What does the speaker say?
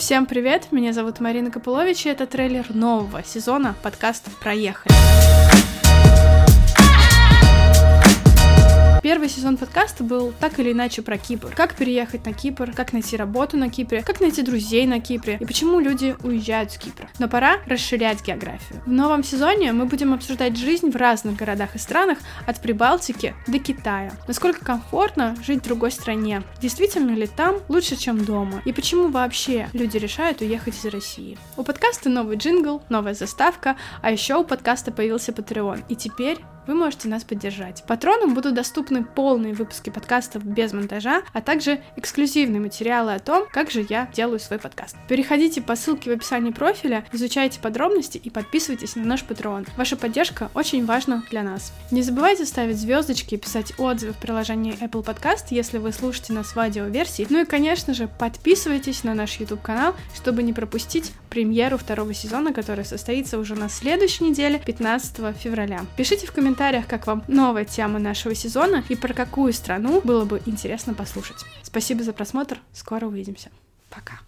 Всем привет, меня зовут Марина Копылович, и это трейлер нового сезона подкаста «Проехали». Первый сезон подкаста был так или иначе про Кипр. Как переехать на Кипр, как найти работу на Кипре, как найти друзей на Кипре и почему люди уезжают с Кипра. Но пора расширять географию. В новом сезоне мы будем обсуждать жизнь в разных городах и странах от Прибалтики до Китая. Насколько комфортно жить в другой стране? Действительно ли там лучше, чем дома? И почему вообще люди решают уехать из России? У подкаста новый джингл, новая заставка, а еще у подкаста появился Patreon. И теперь вы можете нас поддержать. Патронам будут доступны полные выпуски подкастов без монтажа, а также эксклюзивные материалы о том, как же я делаю свой подкаст. Переходите по ссылке в описании профиля, изучайте подробности и подписывайтесь на наш Patreon. Ваша поддержка очень важна для нас. Не забывайте ставить звездочки и писать отзывы в приложении Apple Podcast, если вы слушаете нас в аудиоверсии. Ну и, конечно же, подписывайтесь на наш YouTube канал, чтобы не пропустить премьеру второго сезона, который состоится уже на следующей неделе, 15 февраля. Пишите в комментариях, как вам новая тема нашего сезона и про какую страну было бы интересно послушать. Спасибо за просмотр, скоро увидимся. Пока.